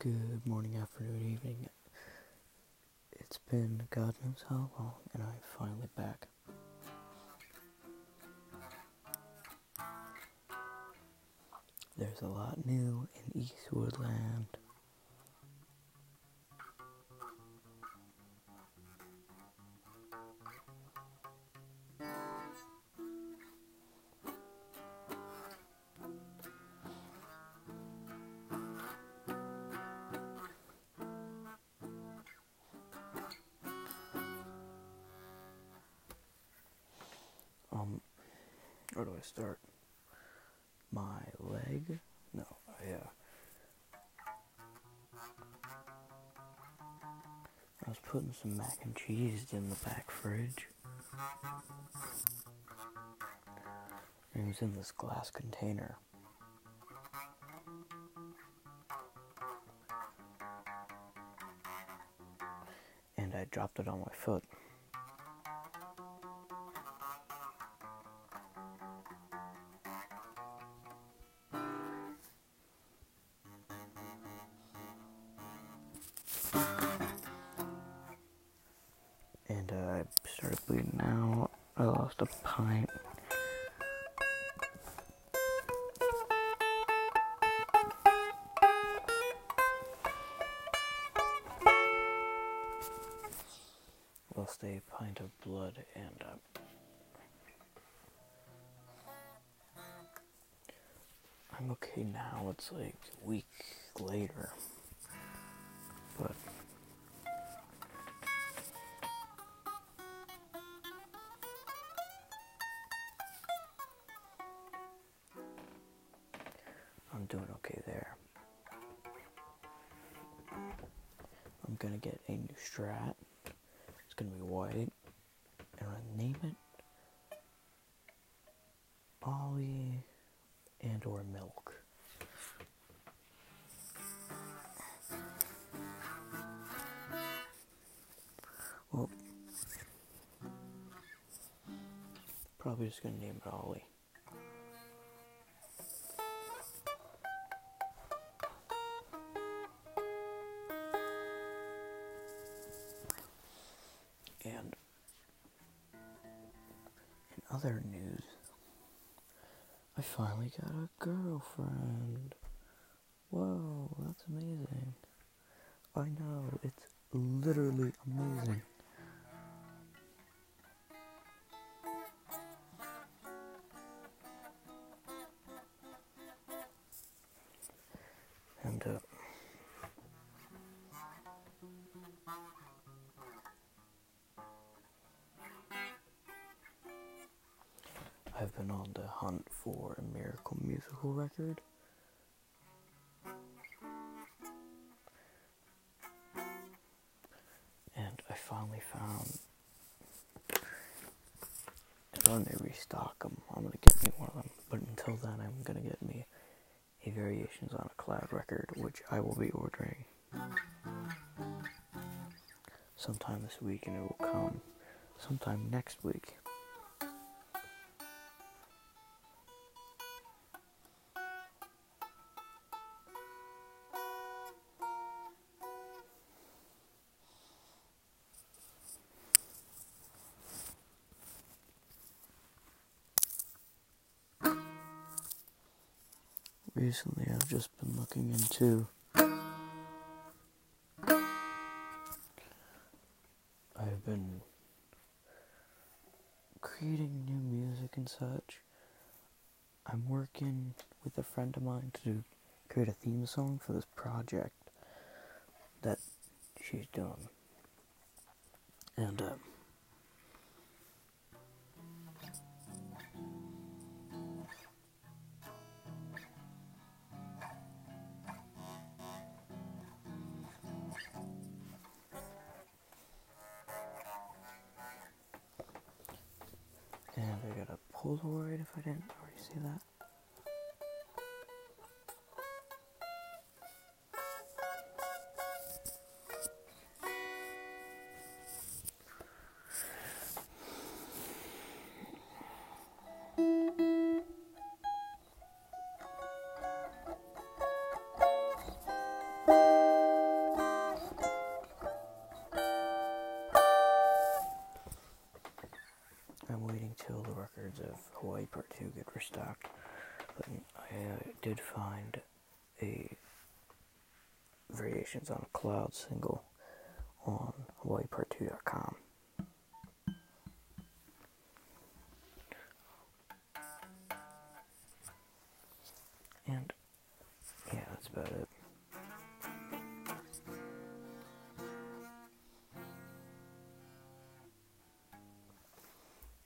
Good morning, afternoon, evening. It's been God knows how long, and I'm finally back. There's a lot new in Eastwood start? My leg? No, uh, I was putting some mac and cheese in the back fridge. It was in this glass container. And I dropped it on my foot. Pint. Lost a pint of blood and uh, I'm okay now. It's like a week later, but probably just gonna name it Ollie. And in other news, I finally got a girlfriend. Whoa, that's amazing. I know, it's literally amazing. Musical record. And I finally found. And when they restock them, I'm gonna get me one of them. But until then, I'm gonna get me a Variations on a Cloud record, which I will be ordering sometime this week, and it will come sometime next week. Recently, I've just been looking into. I've been creating new music and such. I'm working with a friend of mine to create a theme song for this project that she's doing. And, um, A Polaroid if I didn't already say that. Variations on a Cloud single on HawaiiPart2.com. And yeah, that's about it.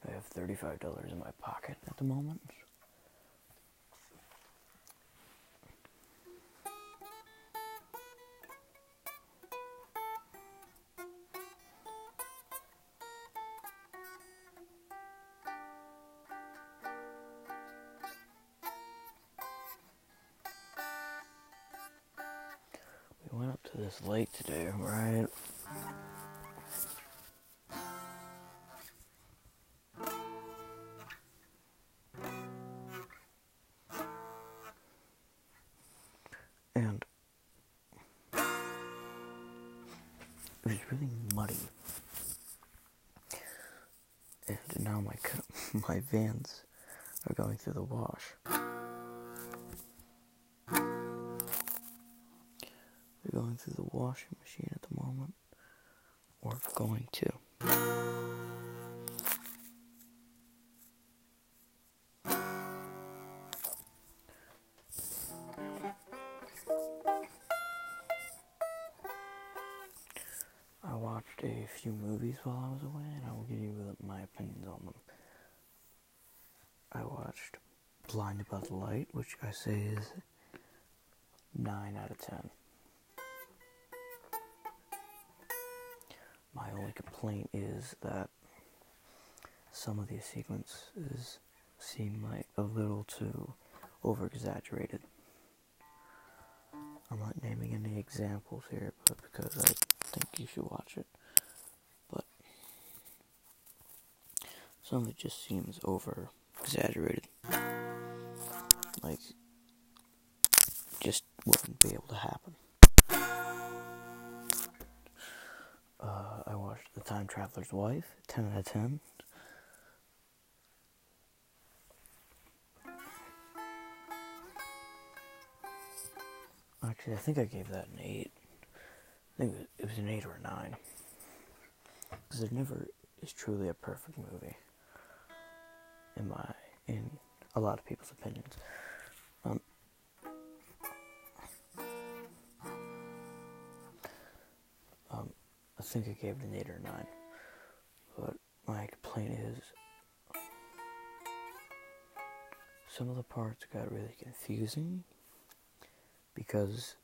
I have $35 in my pocket at the moment. This lake today, right? And it was really muddy. And now my my vans are going through the wash. Washing machine at the moment, or going to. I watched a few movies while I was away, and I will give you my opinions on them. I watched Blinded by the Light, which I say is 9 out of 10. My only complaint is that some of these sequences seem like a little too over exaggerated. I'm not naming any examples here, but because I think you should watch it. But some of it just seems over exaggerated. Like, just wouldn't be able to happen. Uh, I watched The Time Traveler's Wife, 10 out of 10. Actually, I think I gave that an 8. I think it was an 8 or a 9. Because there never is truly a perfect movie. In my, in a lot of people's opinions. I think I gave it an 8 or 9. But my complaint is some of the parts got really confusing because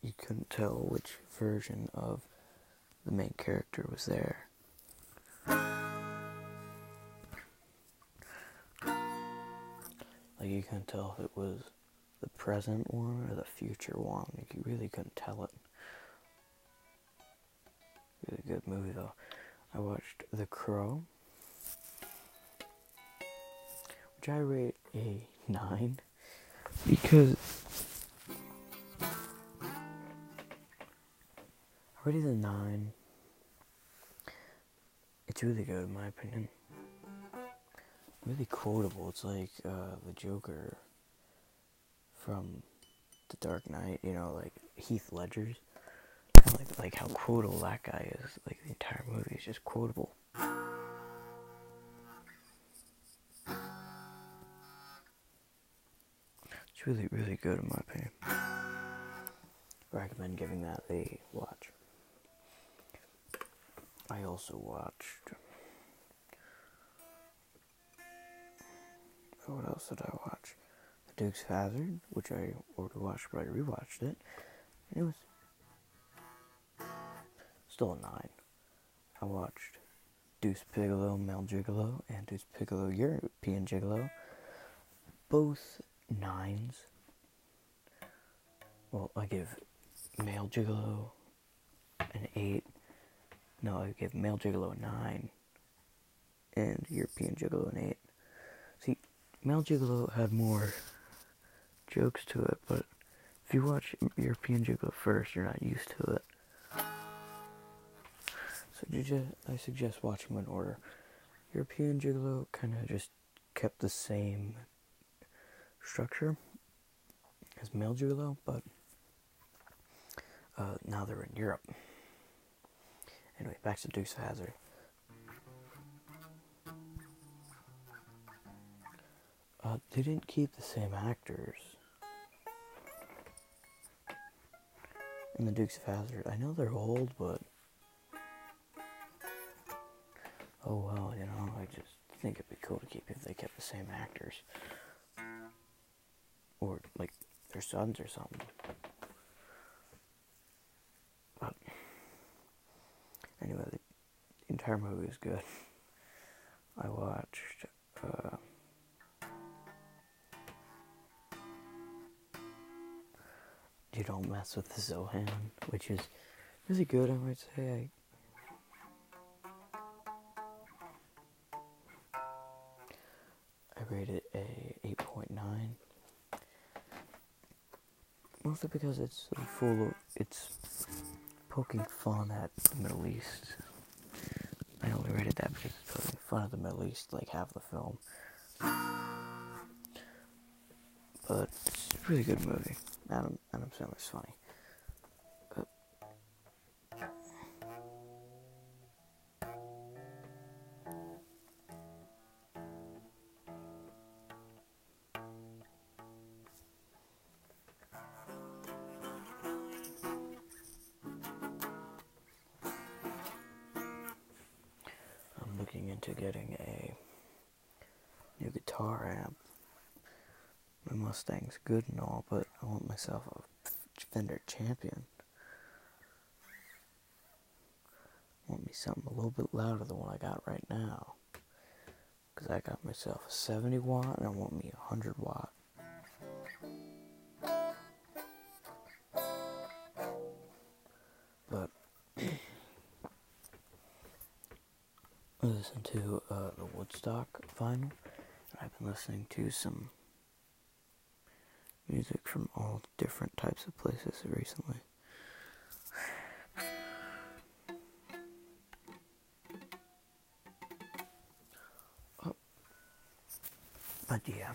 you couldn't tell which version of the main character was there. Like you couldn't tell if it was the present one or the future one. Like you really couldn't tell it. Really good movie though. I watched The Crow, which I rate a nine because I rated a nine. It's really good in my opinion. Really quotable. It's like uh, the Joker from The Dark Knight. You know, like Heath Ledger's. Like like how quotable that guy is. Like the entire movie is just quotable. It's really really good in my opinion. Recommend giving that a watch. I also watched. Oh, what else did I watch? The Dukes of Hazzard, which I already watched, but I rewatched it. And it was still a nine. I watched Deuce Bigalow, Mel Gigolo, and Deuce Bigalow, European Gigolo. Both nines. Well, I give Male Gigolo an eight. No, I give Male Gigolo a nine. And European Gigolo an eight. See, Male Gigolo had more jokes to it, but if you watch European Gigolo first, you're not used to it. So I suggest watching them in order. European Gigolo kind of just kept the same structure as Male Julo, but uh, now they're in Europe. Anyway, back to Dukes of Hazzard. Uh, they didn't keep the same actors in the Dukes of Hazzard. I know they're old, but oh well, you know, I just think it'd be cool to keep if they kept the same actors or like their sons or something. But anyway, the entire movie is good. I watched. Uh, you don't mess with the Zohan, which is really good, I might say. I, rated a 8.9. Mostly because it's full of, it's poking fun at the Middle East. I only rated that because it's poking fun at the Middle East like half the film. But it's a really good movie. Adam Adam Sandler's funny. Mustang's good and all, but I want myself a Fender Champion. I want me something a little bit louder than what I got right now. Because I got myself a 70 watt and I want me a 100 watt. But I listened to uh, the Woodstock vinyl. I've been listening to some music from all different types of places recently. Oh. But yeah.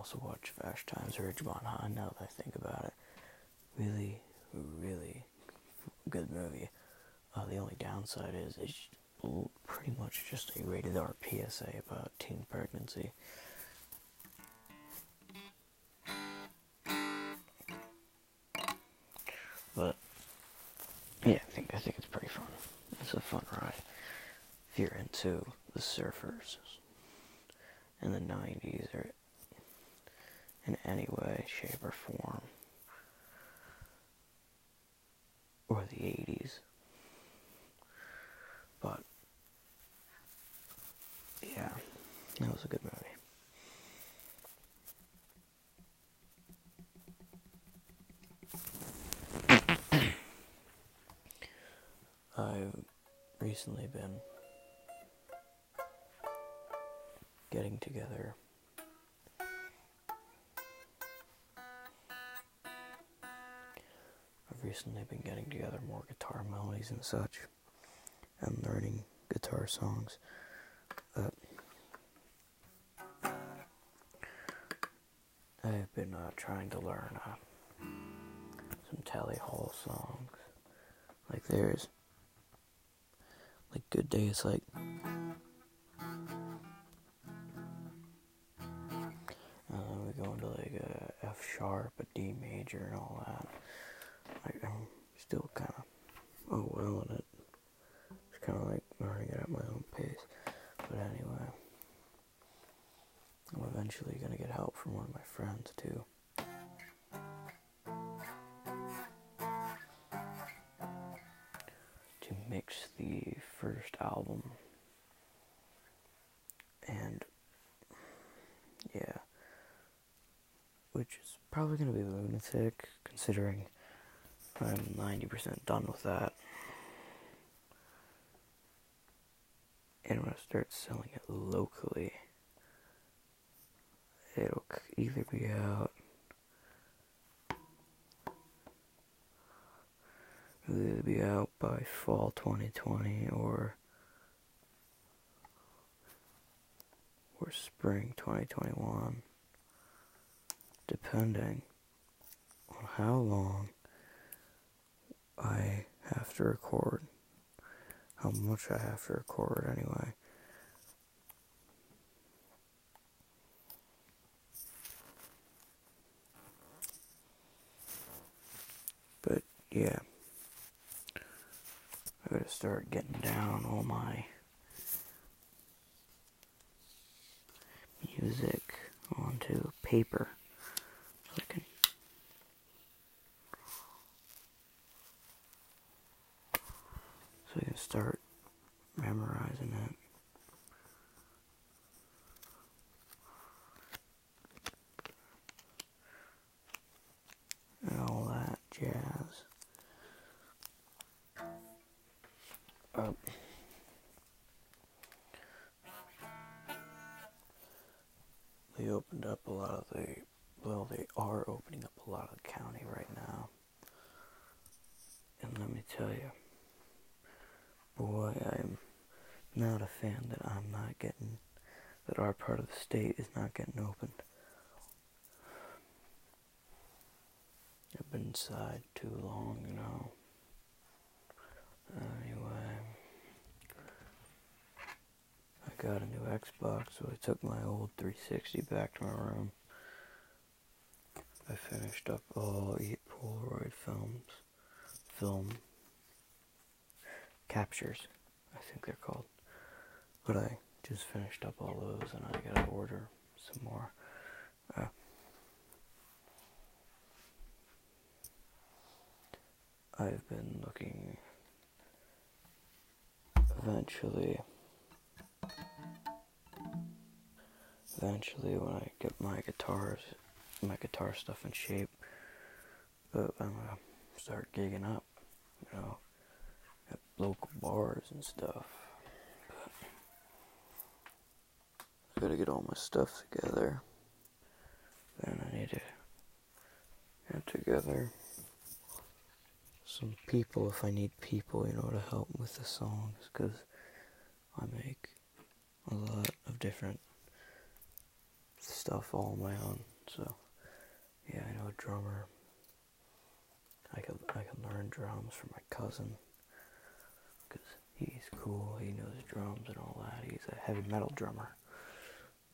Also watched Fast Times at Ridgemont High now that I think about it. Really, really good movie. Uh, the only downside is it's pretty much just a rated R PSA about teen pregnancy. Recently been getting together. I've recently been getting together more guitar melodies and such and learning guitar songs that I've been uh, trying to learn uh, some Tally Hall songs. Like there's Good Day. Is like probably gonna be lunatic considering I'm 90% done with that. And when I start selling it locally, it'll either be out it'll be out by fall 2020 or or spring 2021 depending on how long I have to record how much I have to record anyway. But yeah, I gotta start getting down all my music onto paper can so I can start memorizing it. and all that jazz. Uh, they opened up a lot of the, well, they are opening up a lot of the county right now. And let me tell you, boy, I'm not a fan that I'm not getting, that our part of the state is not getting opened. I've been inside too long, you know. Anyway, I got a new Xbox, so I took my old 360 back to my room. I finished up all eight Polaroid films, film captures, I think they're called. But I just finished up all those, and I gotta order some more. Uh, I've been looking eventually eventually when I get my guitars my guitar stuff in shape. But I'm gonna start gigging up you know at local bars and stuff. But I gotta get all my stuff together. Then I need to get together some people if I need people, you know, to help with the songs because I make a lot of different stuff all my own. So yeah, I know a drummer. I can I can learn drums from my cousin because he's cool. He knows drums and all that. He's a heavy metal drummer,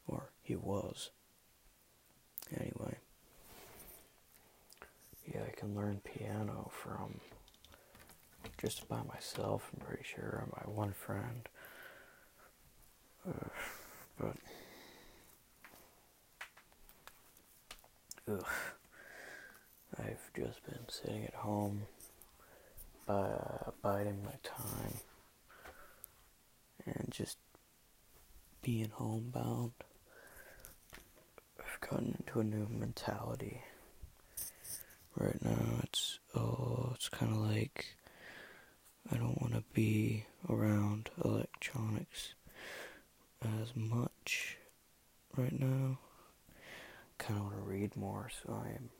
or he was. Anyway yeah, I can learn piano from just by myself, I'm pretty sure, or my one friend. Uh, but, ugh, I've just been sitting at home, uh, biding my time, and just being homebound. I've gotten into a new mentality right now. It's oh, it's kind of like I don't want to be around electronics as much right now. Kind of want to read more, so I am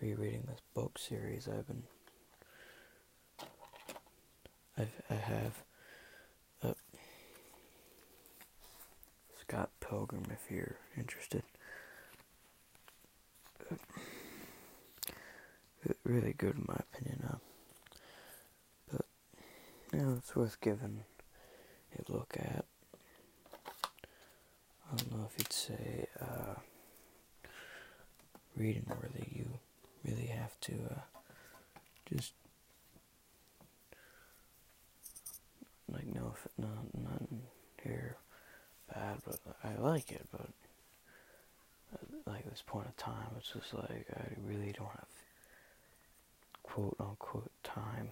rereading this book series I've been. I've, I have uh, Scott Pilgrim if you're interested. Uh, really good in my opinion now. But you know, it's worth giving a look at. I don't know if you'd say uh, reading worthy. You really have to uh, just like no, no, nothing here bad, but I like it. But uh, like this point of time, it's just like I really don't have quote unquote time.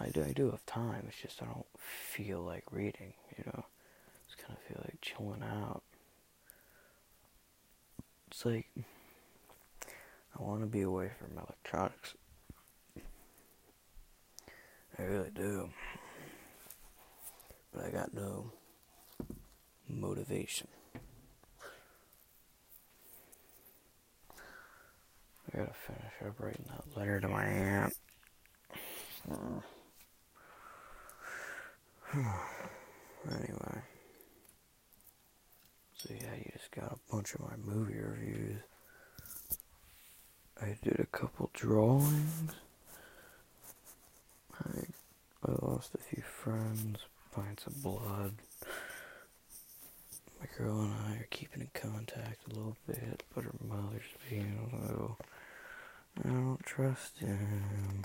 I do, I do have time, it's just I don't feel like reading, you know. Just kind of feel like chilling out. It's like I want to be away from electronics. I really do. But I got no motivation. I gotta finish up writing that letter to my aunt. anyway. So yeah, you just got a bunch of my movie reviews. I did a couple drawings. I, I lost a few friends, pints of blood. My girl and I are keeping in contact a little bit, but her mother's being a little. I don't trust him.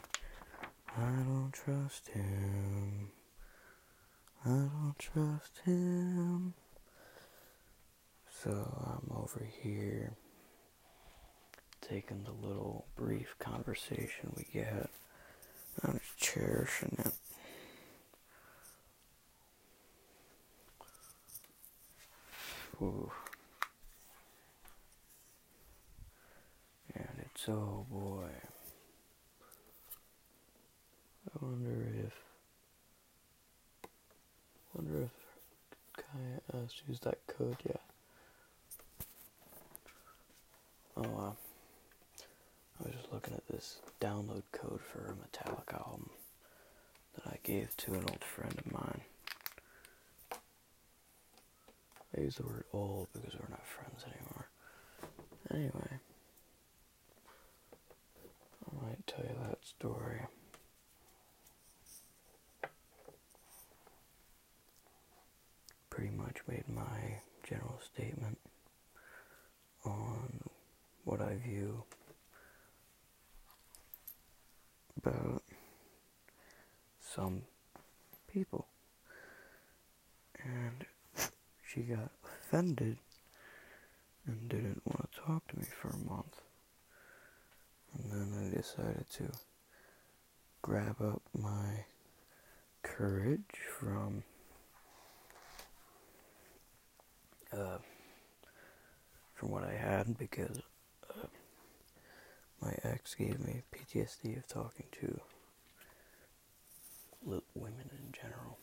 I don't trust him. I don't trust him. So I'm over here taking the little brief conversation we get. I'm just cherishing it. Ooh. And it's oh boy. I wonder if wonder if asked to uh, use that code yet. Oh wow. I was just looking at this download code for a Metallica album that I gave to an old friend of mine. I use the word old because we're not friends anymore. Anyway, I might tell you that story. Pretty much made my general statement on what I view about some people. And she got offended and didn't want to talk to me for a month. And then I decided to grab up my courage from uh, from what I had because my ex gave me PTSD of talking to women in general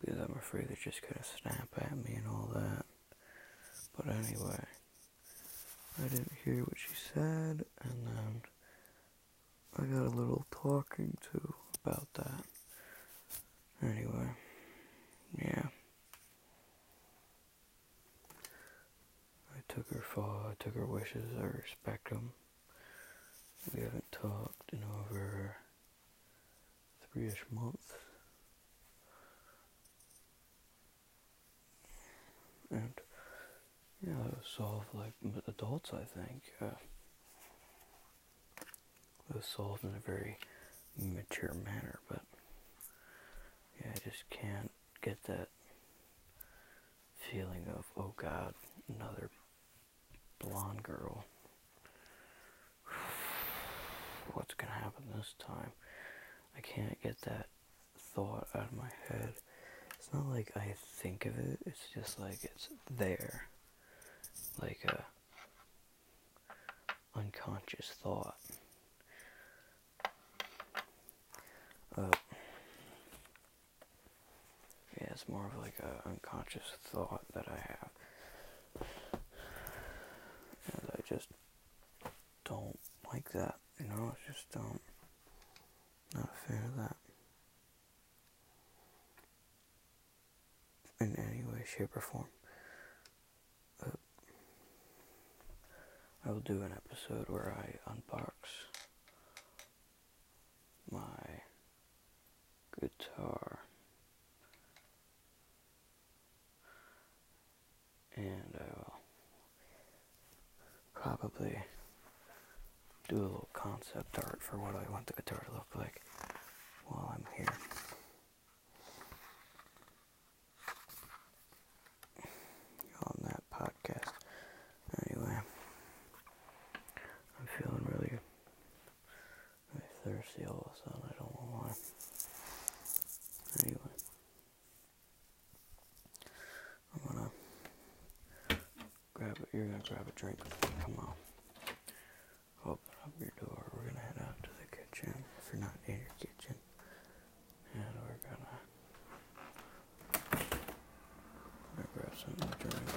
because I'm afraid they're just gonna snap at me and all that. But anyway, I didn't hear what she said, and then I got a little talking to about that. Anyway, yeah. I took her fall, I took her wishes, I respect them. We haven't talked in over three-ish months. And yeah, it was solved like adults, I think. Uh, it was solved in a very mature manner, but yeah, I just can't get that feeling of, oh God, another blonde girl. What's this time? I can't get that thought out of my head. It's not like I think of it, it's just like it's there. Like a unconscious thought. Uh, yeah, it's more of like a unconscious thought that I have. And I just don't like that, you know, I just don't. Not of that. In any way, shape, or form. I will do an episode where I unbox my guitar. And I will probably do a little concept art for what I want the guitar to look like while I'm here. On that podcast. Anyway, I'm feeling really, really thirsty all of a sudden. I don't know why. Anyway, I'm gonna grab it. You're gonna grab a drink. Come on open up your door. We're gonna head out to the kitchen if you're not in your kitchen. something to drink.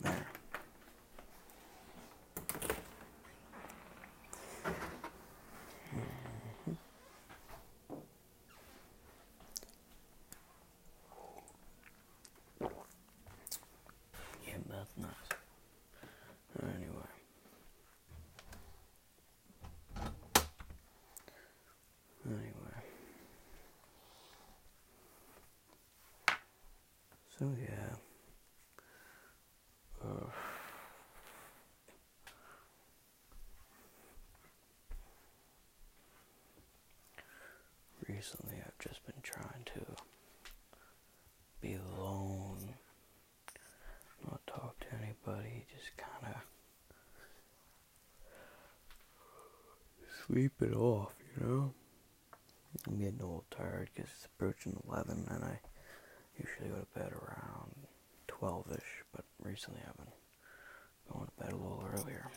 There. Mhm. Yeah, that's nice. Anyway. Anyway. So yeah. Uh, recently I've just been trying to be alone, not talk to anybody, just kind of sleep it off, you know? I'm getting a little tired because it's approaching 11 and I usually go to bed around 12 ish, but recently I've been going to bed a little earlier.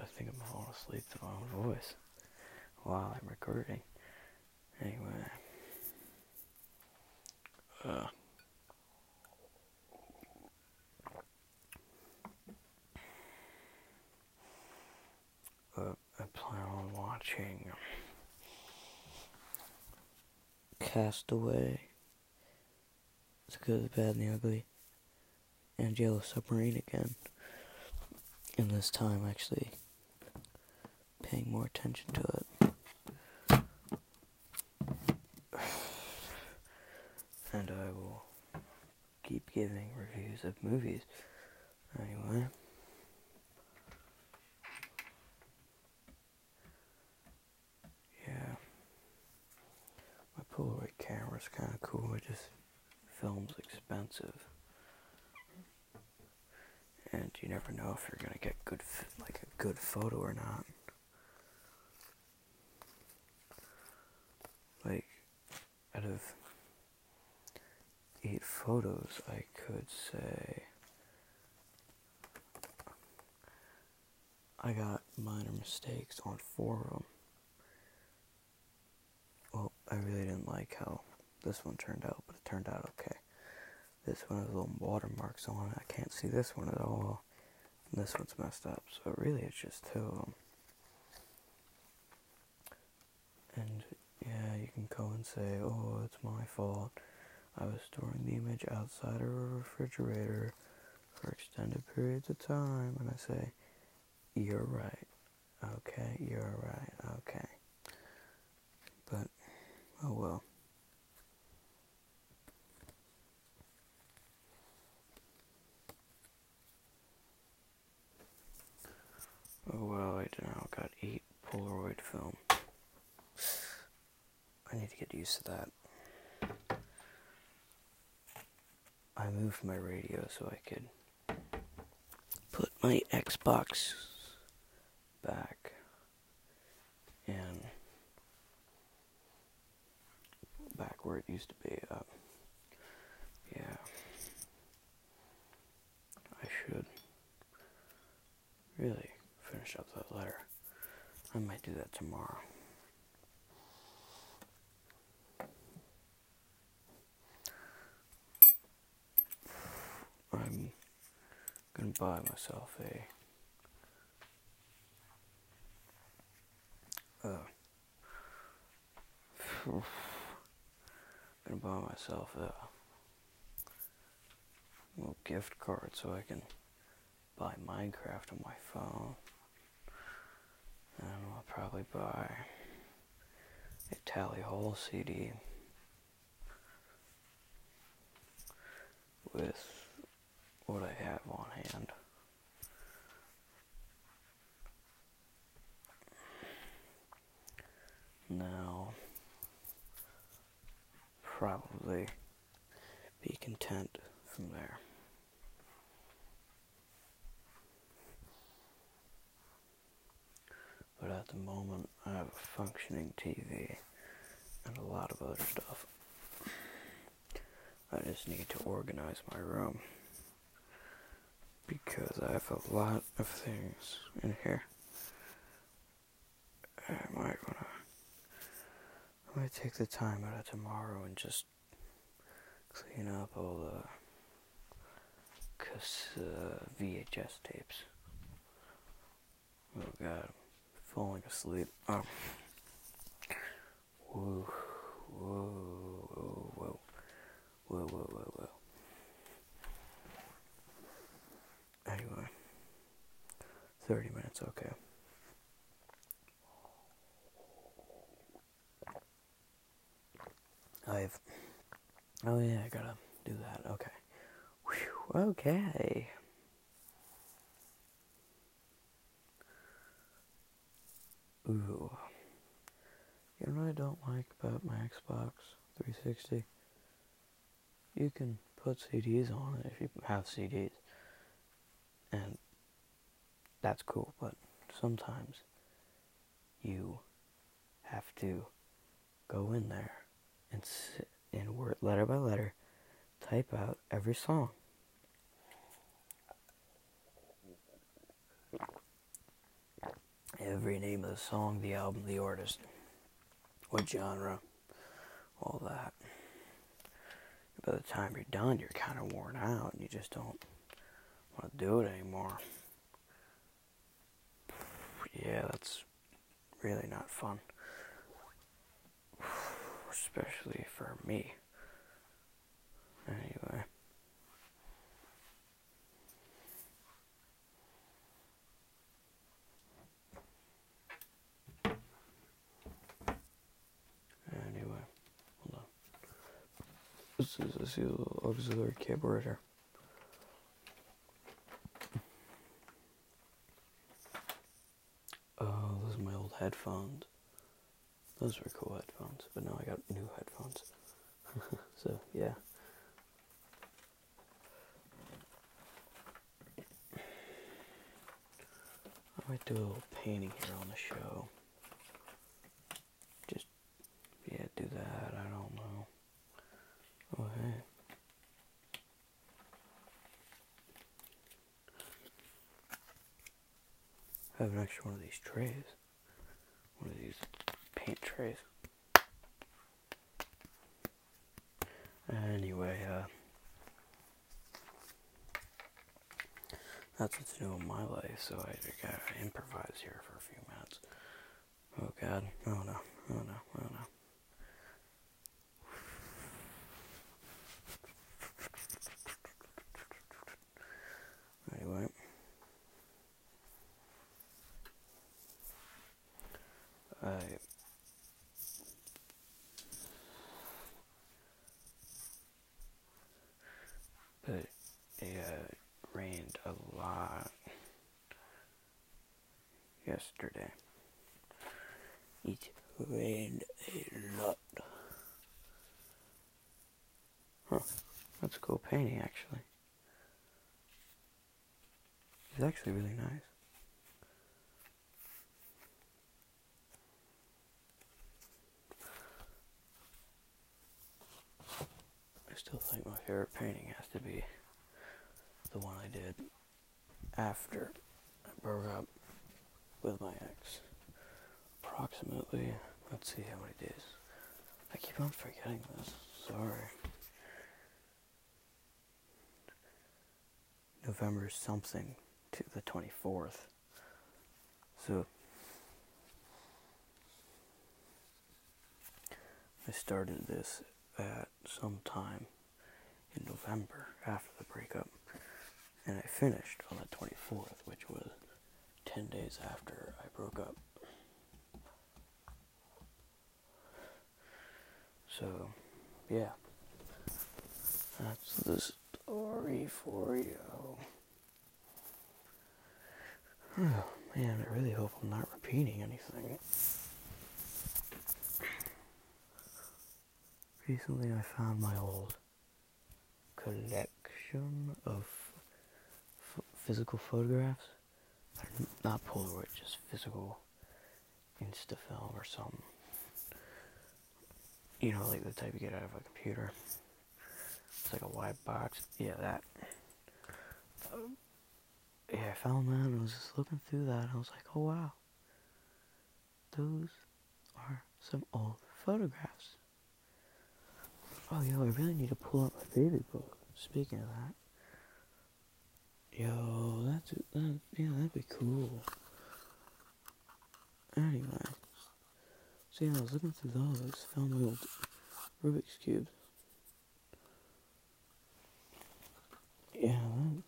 I think I'm falling asleep to my own voice while I'm recording. Anyway. Uh, I plan on watching Castaway, It's Good, the Bad, and the Ugly, and Yellow Submarine again. And this time, actually, paying more attention to it. And I will keep giving reviews of movies. Anyway. Yeah. My Polaroid camera's kind of cool. It just films expensive. And you never know if you're gonna get good, like a good photo or not. Like, out of eight photos, I could say I got minor mistakes on four of them. Well, I really didn't like how this one turned out, but it turned out okay. This one has little watermarks on it. I can't see this one at all. And this one's messed up. So really, it's just two of them. And yeah, you can go and say, oh, it's my fault. I was storing the image outside of a refrigerator for extended periods of time. And I say, you're right. Okay, you're right. Okay. But, oh well. Oh well, I now got eight Polaroid film. I need to get used to that. I moved my radio so I could put my Xbox back and back where it used to be. Uh, yeah, I should really finish up that letter. I might do that tomorrow. I'm gonna buy myself a uh, gonna buy myself a little gift card so I can buy Minecraft on my phone. And I'll probably buy a Tally Hall CD with what I have on hand. Now, probably be content from there. But at the moment, I have a functioning TV and a lot of other stuff. I just need to organize my room because I have a lot of things in here. I might wanna. I might take the time out of tomorrow and just clean up all the cause, uh, VHS tapes. Oh god, falling asleep. Oh. Whoa, whoa, whoa, whoa, whoa, whoa, whoa, whoa. Anyway, 30 minutes, okay. I've. Oh, yeah, I gotta do that. Okay. Whew, okay. Ooh. You know what I don't like about my Xbox 360? You can put CDs on it if you have CDs. And that's cool, but sometimes you have to go in there and sit in word letter by letter type out every song. Every name of the song, the album, the artist, what genre, all that. By the time you're done, you're kind of worn out and you just don't want to do it anymore. Yeah, that's really not fun. Especially for me. Anyway hold on. This is a little auxiliary cable right here. Oh, those are my old headphones. Those were cool headphones, but now I got new headphones. so, yeah. I might do a little painting here on the show. Just, yeah, do that. I don't know. Oh, hey. I have an extra one of these trays. One of these paint trays. Anyway, uh, that's what's new in my life, so I gotta improvise here for a few minutes. Oh god, oh no, oh no, oh no. Anyway. I but it uh, rained a lot yesterday. It rained a lot. Huh. That's a cool painting, actually. It's actually really nice. I still think my favorite painting has to be the one I did after I broke up with my ex. Approximately, let's see how many days. I keep on forgetting this. Sorry. November something to the 24th. So I started this at some time in November after the breakup, and I finished on the 24th, which was 10 days after I broke up. So, yeah, that's the story for you. Oh man, I really hope I'm not repeating anything. Recently, I found my old collection of physical photographs. Not Polaroid, just physical Instafilm or something. You know, like the type you get out of a computer. It's like a white box. Yeah, that. Um, yeah, I found that and I was just looking through that. And I was like, oh wow. those are some old photographs. Oh, yo, I really need to pull out my baby book. Speaking of that. Yo, that's, that, yeah, that'd be cool. Anyway. So, yeah, I was looking through those, found the old Rubik's Cube. Yeah, that,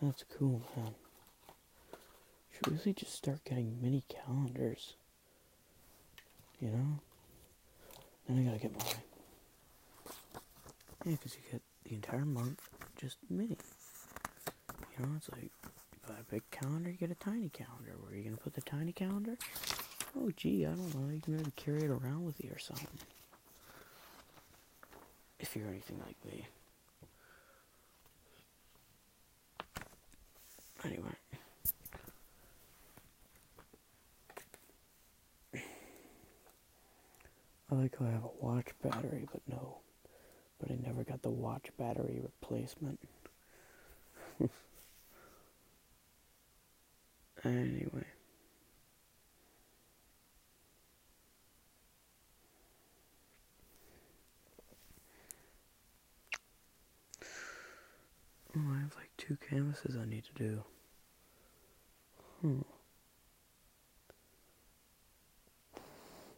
that's cool, man. Should really just start getting mini calendars. You know? Then I gotta get mine. Yeah, because you get the entire month just mini. It's like you buy a big calendar, you get a tiny calendar. Where are you gonna put the tiny calendar? Oh, gee, I don't know. You can maybe carry it around with you or something. If you're anything like me. Anyway. I like how I have a watch battery, but no. But I never got the watch battery replacement. anyway. Oh, I have like two canvases I need to do. Hmm.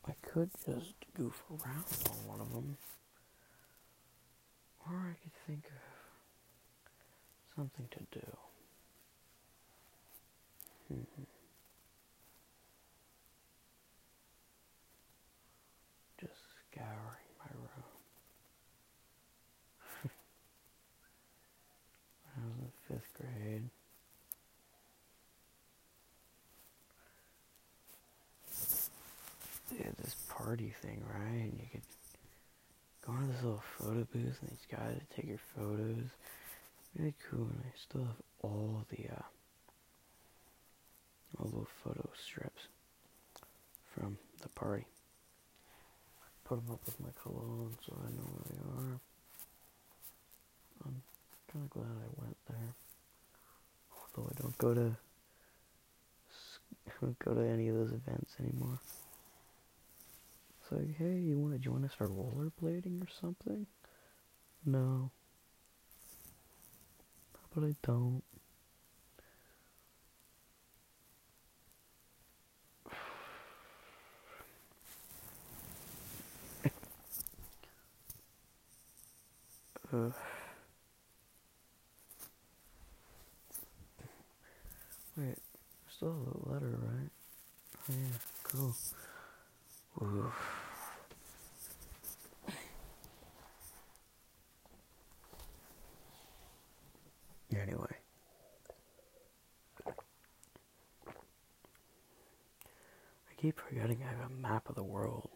I could just goof around on one of them. Or I could think of something to do. Just scouring my room. when I was in fifth grade. They had this party thing, right? And you could go into this little photo booth and these guys would take your photos. Really cool, and I still have all the uh, all those photo strips from the party. Put them up with my cologne so I know where they are. I'm kind of glad I went there, although I don't go to I don't go to any of those events anymore. It's like, hey, you want to join us for rollerblading or something? No. But I don't. Ugh. Wait, still a letter, right? Oh yeah, cool. Oof. Anyway. I keep forgetting I have a map of the world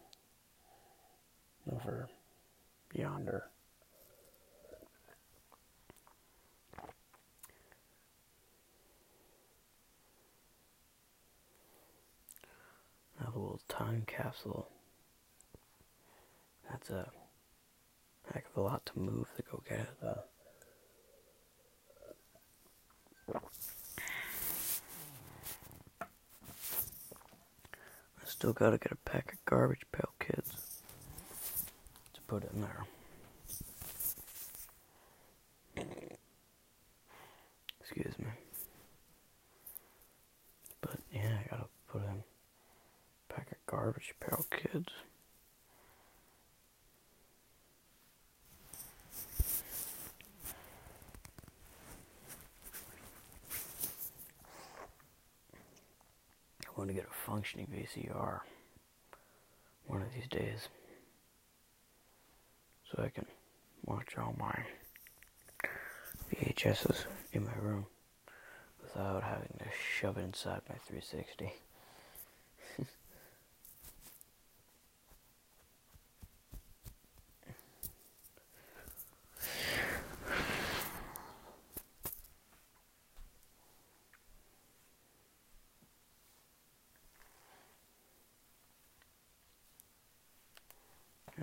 over yonder. I have a little time capsule. That's a heck of a lot to move to go get it. I still gotta get a pack of garbage pail kids to put in there. Excuse me. But yeah, I gotta put in a pack of garbage pail kids. I want to get a functioning VCR one of these days so I can watch all my VHSs in my room without having to shove it inside my 360.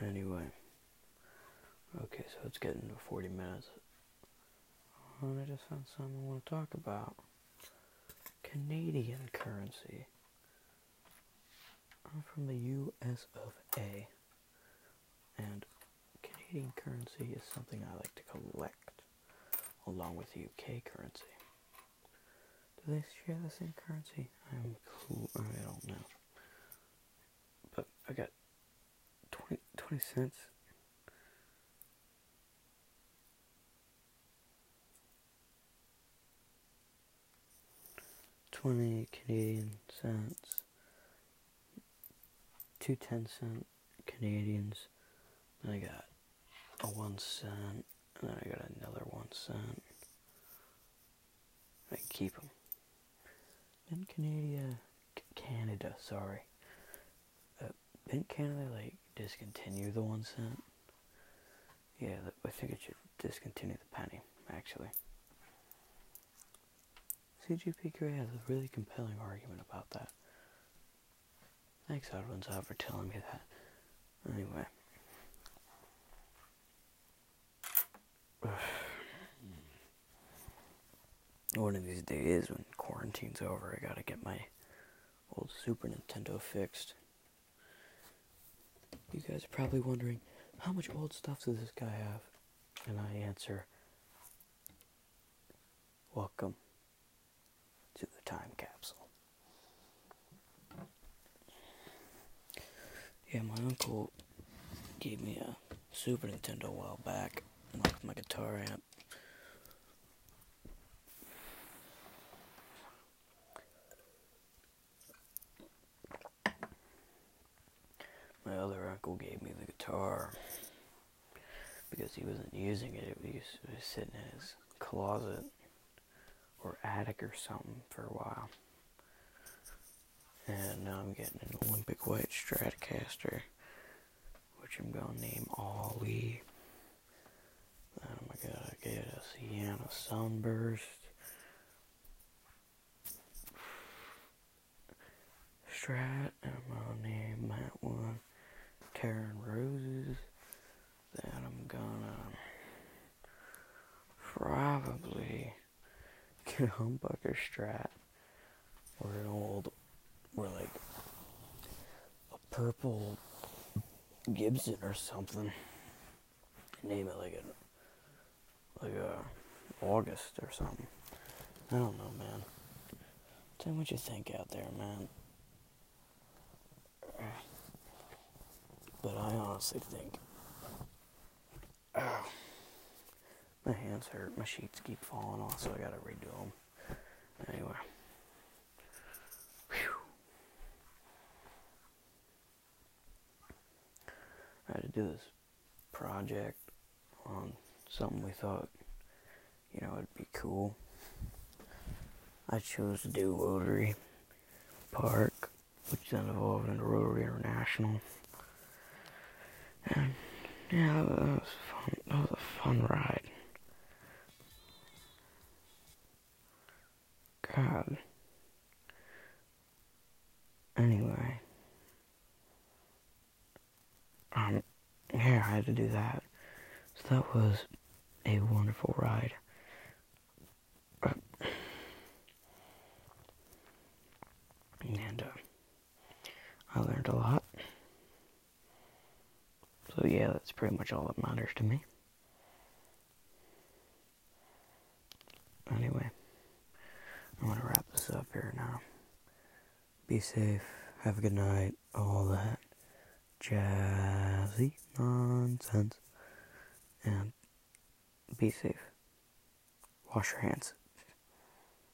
Anyway, okay, so it's getting to 40 minutes. Something I want to talk about Canadian currency. I'm from the U.S. of A. And Canadian currency is something I like to collect, along with UK currency. Do they share the same currency? I'm cool. I don't know. But I got 20, 20 cents. Twenty Canadian cents. Two ten cent Canadians. Then I got a one cent. And then I got another one cent. I keep them. Then Canada, Canada, sorry. Uh, didn't Canada like discontinue the one cent? Yeah, I think it should discontinue the penny, actually. CGP Grey has a really compelling argument about that. Thanks, Edwin's out uh, for telling me that. Anyway. One of these days when quarantine's over, I gotta get my old Super Nintendo fixed. You guys are probably wondering, how much old stuff does this guy have? And I answer, welcome to the time capsule. Yeah, my uncle gave me a Super Nintendo a while back, along my guitar amp. My other uncle gave me the guitar because he wasn't using it. It was, it was sitting in his closet or attic or something for a while. And now I'm getting an Olympic White Stratocaster, I'm to name Ollie. Then oh I'm going to get a Sienna Sunburst. Strat, and I'm to name that one Terran Roses. Then I'm gonna probably get a humbucker strat or an old or like a purple Gibson or something. Name it like a like a August or something. I don't know, man. Tell me what you think out there, man. But I honestly think. Oh, my hands hurt. My sheets keep falling off, so I gotta redo them. Anyway. Whew. I had to do this project on something we thought, you know, it'd be cool. I chose to do Rotary Park, which then evolved into Rotary International. And yeah, that was fun. That was a fun ride. God. Anyway. Um, yeah, I had to do that. So that was a wonderful ride. And uh, I learned a lot. So yeah, that's pretty much all that matters to me. Anyway, I'm gonna wrap this up here now. Be safe, have a good night, all that jazzy nonsense. And be safe. Wash your hands.